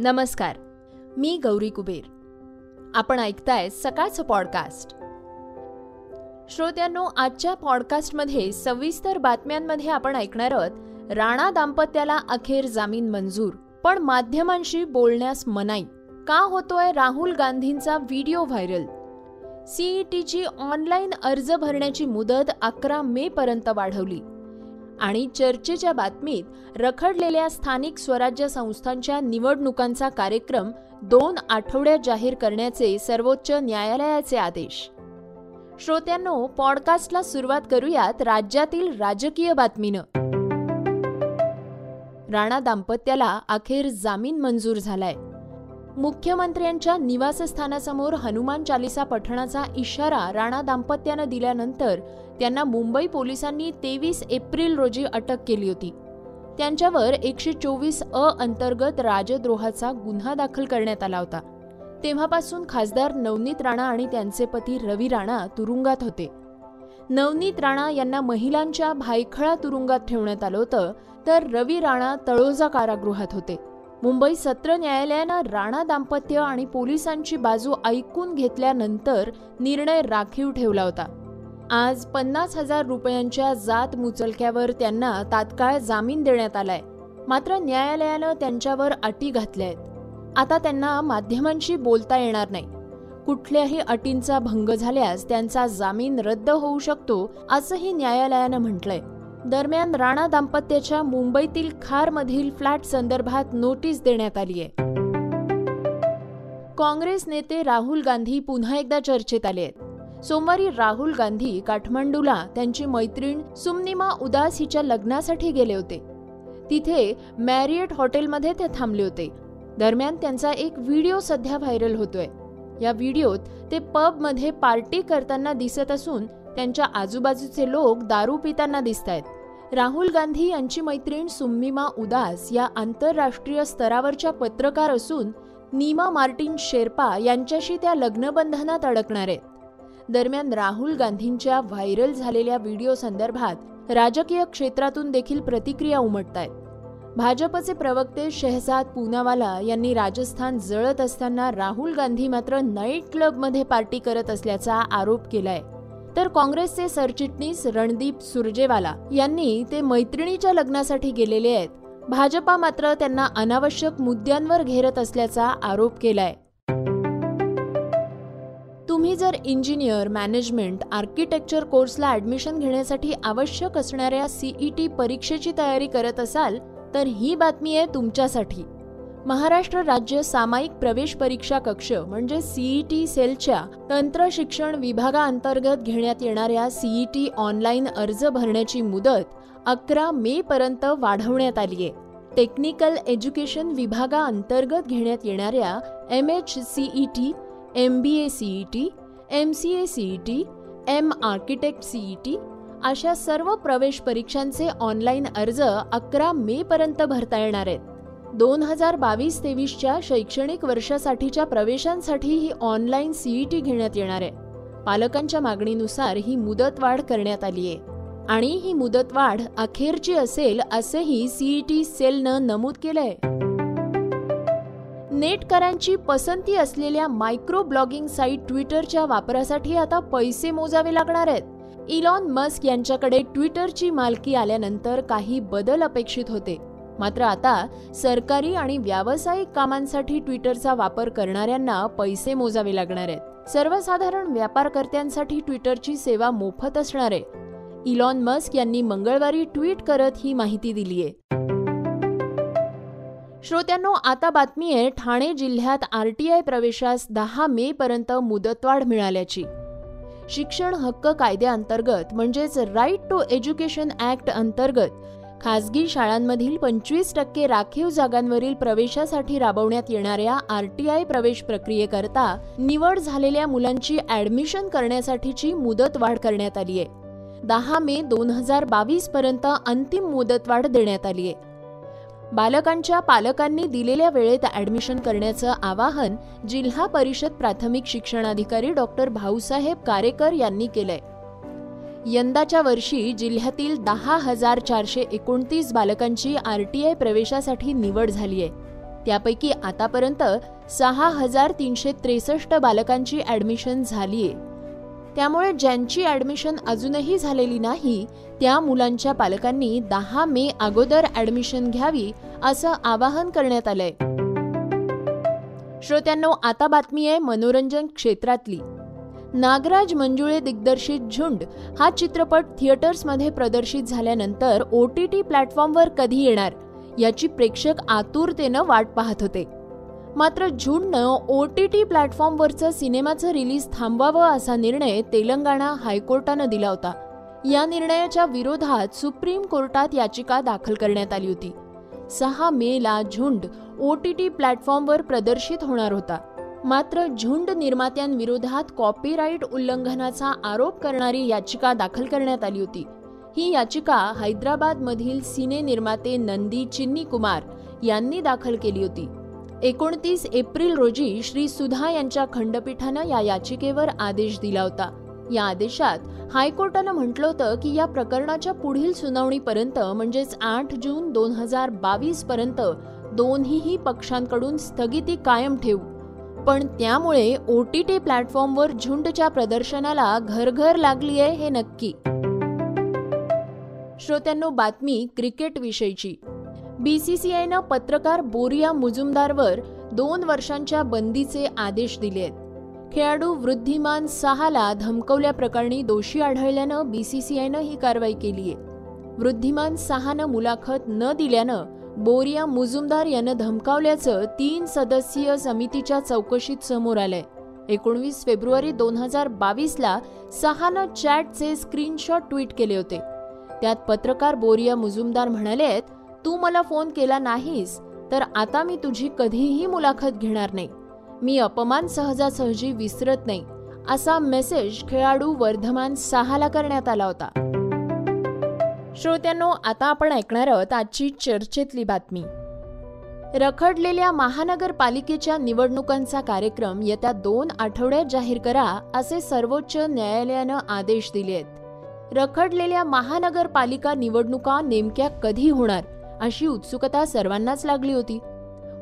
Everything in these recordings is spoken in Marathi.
नमस्कार मी गौरी कुबेर. आपण ऐकताय सकाळचं पॉडकास्ट श्रोत्यांनो आजच्या पॉडकास्टमध्ये सविस्तर बातम्यांमध्ये आपण ऐकणार आहोत राणा दाम्पत्याला अखेर जामीन मंजूर पण माध्यमांशी बोलण्यास मनाई. का होतोय राहुल गांधींचा व्हिडिओ व्हायरल? सीईटीची ऑनलाईन अर्ज भरण्याची मुदत अकरा मे पर्यंत वाढवली. आणि चर्चेच्या बातमीत रखडलेल्या स्थानिक स्वराज्य संस्थांच्या निवडणुकांचा कार्यक्रम दोन आठवड्यात जाहीर करण्याचे सर्वोच्च न्यायालयाचे आदेश. श्रोत्यांनो पॉडकास्टला सुरुवात करूयात राज्यातील राजकीय बातमीनं. राणा दाम्पत्याला अखेर जामीन मंजूर झालाय. मुख्यमंत्र्यांच्या निवासस्थानासमोर हनुमान चालिसा पठणाचा इशारा राणा दाम्पत्यानं दिल्यानंतर त्यांना मुंबई पोलिसांनी तेवीस एप्रिल रोजी अटक केली होती. त्यांच्यावर एकशे चोवीस अ अंतर्गत राजद्रोहाचा गुन्हा दाखल करण्यात आला होता. तेव्हापासून खासदार नवनीत राणा आणि त्यांचे पती रवी राणा तुरुंगात होते. नवनीत राणा यांना महिलांच्या भायखळा तुरुंगात ठेवण्यात आलं होतं तर रवी राणा तळोजा कारागृहात होते. मुंबई सत्र न्यायालयानं राणा दाम्पत्य आणि पोलिसांची बाजू ऐकून घेतल्यानंतर निर्णय राखीव ठेवला होता. आज पन्नास हजार रुपयांच्या जात मुचलक्यावर त्यांना तात्काळ जामीन देण्यात आलाय. मात्र न्यायालयानं त्यांच्यावर अटी घातल्या आहेत. आता त्यांना माध्यमांशी बोलता येणार नाही. कुठल्याही अटींचा भंग झाल्यास त्यांचा जामीन रद्द होऊ शकतो असंही न्यायालयानं म्हटलंय. दरम्यान राणा दाम्पत्याच्या मुंबईतील खारमधील फ्लॅट संदर्भात नोटीस देण्यात आली आहे. काँग्रेस नेते राहुल गांधी पुन्हा एकदा चर्चेत आले आहेत. सोमवारी राहुल गांधी काठमांडूला त्यांची मैत्रीण सुमनिमा उदास हिच्या लग्नासाठी गेले होते. तिथे मॅरियट हॉटेलमध्ये ते थांबले होते. दरम्यान त्यांचा एक व्हिडिओ सध्या व्हायरल होतोय. या व्हिडिओत ते पबमध्ये पार्टी करताना दिसत असून त्यांच्या आजूबाजूचे लोक दारू पिताना दिसत आहेत राहुल गांधी यांची मैत्रीण सुम्मिमा उदास या आंतरराष्ट्रीय स्तरावरच्या पत्रकार असून नीमा मार्टिन शेर्पा यांच्याशी त्या लग्नबंधनात अडकणार आहेत. दरम्यान राहुल गांधींच्या व्हायरल झालेल्या व्हिडिओ संदर्भात राजकीय क्षेत्रातून देखील प्रतिक्रिया उमटत आहेत भाजपचे प्रवक्ते शहजाद पूनावाला यांनी राजस्थान जळत असताना राहुल गांधी मात्र नाईट क्लबमध्ये पार्टी करत असल्याचा आरोप केलाय. तर काँग्रेसचे सरचिटणीस रणदीप सुरजेवाला यांनी ते मैत्रिणीच्या लग्नासाठी गेलेले आहेत. भाजपा मात्र त्यांना अनावश्यक मुद्द्यांवर घेरत असल्याचा आरोप केलाय. तुम्ही जर इंजिनियर मॅनेजमेंट आर्किटेक्चर कोर्सला ऍडमिशन घेण्यासाठी आवश्यक असणाऱ्या सीईटी परीक्षेची तयारी करत असाल तर ही बातमी आहे तुमच्यासाठी. महाराष्ट्र राज्य सामायिक प्रवेश परीक्षा कक्ष म्हणजे सीईटी सेलच्या तंत्र शिक्षण विभागाअंतर्गत घेण्यात येणाऱ्या सीईटी ऑनलाईन अर्ज भरण्याची मुदत अकरा मे पर्यंत वाढवण्यात आली आहे टेक्निकल एज्युकेशन विभागाअंतर्गत घेण्यात येणाऱ्या M H CET M B A CET M C A CET M architect CET अशा सर्व प्रवेश परीक्षांचे ऑनलाईन अर्ज अकरा मे पर्यंत भरता येणार आहेत. दोन हजार बावीस तेवीसच्या शैक्षणिक वर्षासाठीच्या प्रवेशांसाठी ही ऑनलाईन सीईटी घेण्यात येणार आहे. पालकांच्या मागणीनुसार ही मुदतवाढ करण्यात आली आहे. आणि ही मुदतवाढ अखेरची असेल असेही सीईटी सेलनं नमूद केलंय. नेटकरांची पसंती असलेल्या मायक्रो ब्लॉगिंग साईट ट्विटरच्या वापरासाठी आता पैसे मोजावे लागणार आहेत. इलॉन मस्क यांच्याकडे ट्विटरची मालकी आल्यानंतर काही बदल अपेक्षित होते. मात्र आता सरकारी आणि व्यावसायिक कामांसाठी ट्विटरचा वापर करणाऱ्यांना पैसे मोजावे लागणार आहेत. सर्वसाधारण व्यापारकर्त्यांसाठी ट्विटरची सेवा मोफत असणार आहे. इलॉन मस्क यांनी मंगळवारी ट्विट करत ही माहिती दिली आहे. श्रोत्यांनो आता बातमी आहे ठाणे जिल्ह्यात आरटीआय प्रवेशास दहा मे पर्यंत मुदतवाढ मिळाल्याची. शिक्षण हक्क कायद्याअंतर्गत म्हणजेच राईट टू एज्युकेशन ऍक्ट अंतर्गत खासगी शाळांमधील पंचवीस टक्के राखीव जागांवरील प्रवेशासाठी राबवण्यात येणाऱ्या आर टी आय प्रवेश प्रक्रियेकरता निवड झालेल्या मुलांची ऍडमिशन करण्यासाठीची मुदत वाढ करण्यात आली आहे. दहा मे दोन हजार बावीस पर्यंत अंतिम मुदतवाढ देण्यात आली आहे. बालकांच्या पालकांनी दिलेल्या वेळेत ऍडमिशन करण्याचं आवाहन जिल्हा परिषद प्राथमिक शिक्षणाधिकारी डॉक्टर भाऊसाहेब कारेकर यांनी केलंय. यंदाच्या वर्षी जिल्ह्यातील दहा हजार चारशे एकोणतीस बालकांची आरटीआय प्रवेशासाठी निवड झाली आहे त्यापैकी आतापर्यंत सहा हजार तीनशे त्रेसष्ट बालकांची ॲडमिशन झालीय. त्यामुळे ज्यांची ॲडमिशन अजूनही झालेली नाही त्या मुलांच्या पालकांनी दहा मे अगोदर ॲडमिशन घ्यावी असं आवाहन करण्यात आलंय. श्रोत्यांनो आता बातमी आहे मनोरंजन क्षेत्रातली. नागराज मंजुळे दिग्दर्शित झुंड हा चित्रपट थिएटर्समध्ये प्रदर्शित झाल्यानंतर ओ टी टी प्लॅटफॉर्मवर कधी येणार याची प्रेक्षक आतुरतेनं वाट पाहत होते. मात्र झुंडनं ओ टी टी प्लॅटफॉर्मवरचं सिनेमाचं रिलीज थांबवावं असा निर्णय तेलंगणा हायकोर्टानं दिला होता. या निर्णयाच्या विरोधात सुप्रीम कोर्टात याचिका दाखल करण्यात आली होती. सहा मे ला झुंड ओ टी टी प्लॅटफॉर्मवर प्रदर्शित होणार होता. मात्र झुंड निर्मात्यांविरोधात कॉपीराईट उल्लंघनाचा आरोप करणारी याचिका दाखल करण्यात आली होती. ही याचिका हैदराबादमधील सिने निर्माते नंदी चिन्नी कुमार यांनी दाखल केली होती. एकोणतीस एप्रिल रोजी श्री सुधा यांच्या खंडपीठानं या याचिकेवर आदेश दिला होता. या आदेशात हायकोर्टानं म्हटलं होतं की या प्रकरणाच्या पुढील सुनावणीपर्यंत म्हणजेच आठ जून दोन हजार बावीस पर्यंत दोन्हीही पक्षांकडून स्थगिती कायम ठेवू. पण त्यामुळे ओ टी टी प्लॅटफॉर्मवर झुंडच्या प्रदर्शनाला घरघर लागली आहे हे नक्की. श्रोत्यांनो बातमी क्रिकेट विषयीची आयनं पत्रकार बोरिया मुजुमदारवर दोन वर्षांच्या बंदीचे आदेश दिले आहेत खेळाडू वृद्धिमान सहाला धमकवल्याप्रकरणी दोषी आढळल्यानं बी सी सी आयनं ही कारवाई केली आहे वृद्धिमान सहानं मुलाखत न दिल्यानं बोरिया मुजुमदार यानं धमकावल्याचं तीन सदस्यीय समितीच्या चौकशीत समोर आलंय. एकोणवीस फेब्रुवारी दोन हजार बावीसला सहानं चॅटचे स्क्रीनशॉट ट्विट केले होते. त्यात पत्रकार बोरिया मुजुमदार म्हणाले तू मला फोन केला नाहीस तर आता मी तुझी कधीही मुलाखत घेणार नाही. मी अपमान सहजासहजी विसरत नाही असा मेसेज खेळाडू वर्धमान सहाला करण्यात आला होता. श्रोत्यांनो आता आपण ऐकणार आहोत आजची चर्चेतली बातमी. रखडलेल्या महानगरपालिकेच्या निवडणुकांचा कार्यक्रम येत्या दोन आठवड्यात जाहीर करा असे सर्वोच्च न्यायालयानं आदेश दिले आहेत. रखडलेल्या महानगरपालिका निवडणुका नेमक्या कधी होणार अशी उत्सुकता सर्वांनाच लागली होती.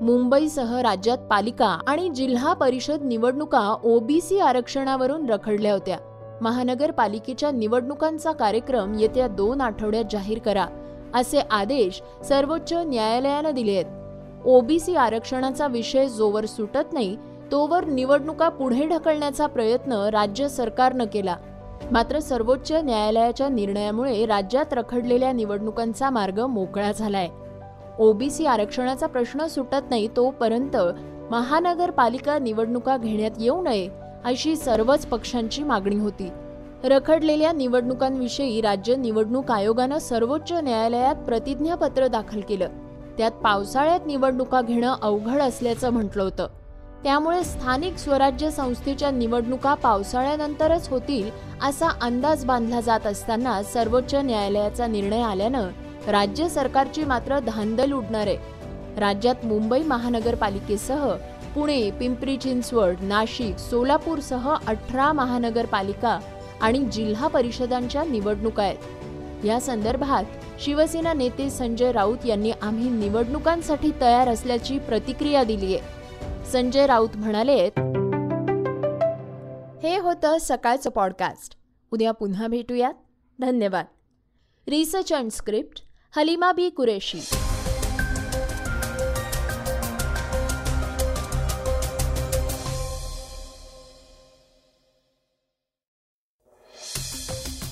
मुंबईसह राज्यात पालिका आणि जिल्हा परिषद निवडणुका ओबीसी आरक्षणावरून रखडल्या होत्या. महानगरपालिकेच्या निवडणुकांचा कार्यक्रम येत्या दोन आठवड्यात जाहीर करा असे आदेश सर्वोच्च न्यायालयानं दिले आहेत. ओबीसी आरक्षणाचा विषय जोवर सुटत नाही तोवर निवडणुका पुढे ढकलण्याचा प्रयत्न राज्य सरकारनं केला. मात्र सर्वोच्च न्यायालयाच्या निर्णयामुळे राज्यात रखडलेल्या निवडणुकांचा मार्ग मोकळा झालाय. ओबीसी आरक्षणाचा प्रश्न सुटत नाही तोपर्यंत महानगरपालिका निवडणुका घेण्यात येऊ नये अशी सर्वच पक्षांची मागणी होती. रखडलेल्या निवडणुकांविषयी राज्य निवडणूक आयोगानं सर्वोच्च न्यायालयात प्रतिज्ञापत्र दाखल केलं. त्यात पावसाळ्यात निवडणुका घेणं अवघड असल्याचं म्हटलं होतं. त्यामुळे स्थानिक स्वराज्य संस्थेच्या निवडणुका पावसाळ्यानंतरच होतील असा अंदाज बांधला जात असताना सर्वोच्च न्यायालयाचा निर्णय आल्यानं राज्य सरकारची मात्र धांदल उडणार आहे. राज्यात मुंबई महानगरपालिकेसह पुणे पिंपरी चिंचवड नाशिक सोलापूरसह अठरा महानगरपालिका आणि जिल्हा परिषदांच्या निवडणुका आहेत. या संदर्भात शिवसेना नेते संजय राऊत यांनी आम्ही निवडणुकांसाठी तयार असल्याची प्रतिक्रिया दिली आहे. संजय राऊत म्हणाले हे होतं सकाळचं पॉडकास्ट उद्या पुन्हा भेटूयात. धन्यवाद. Research and script Halima Bi Qureshi.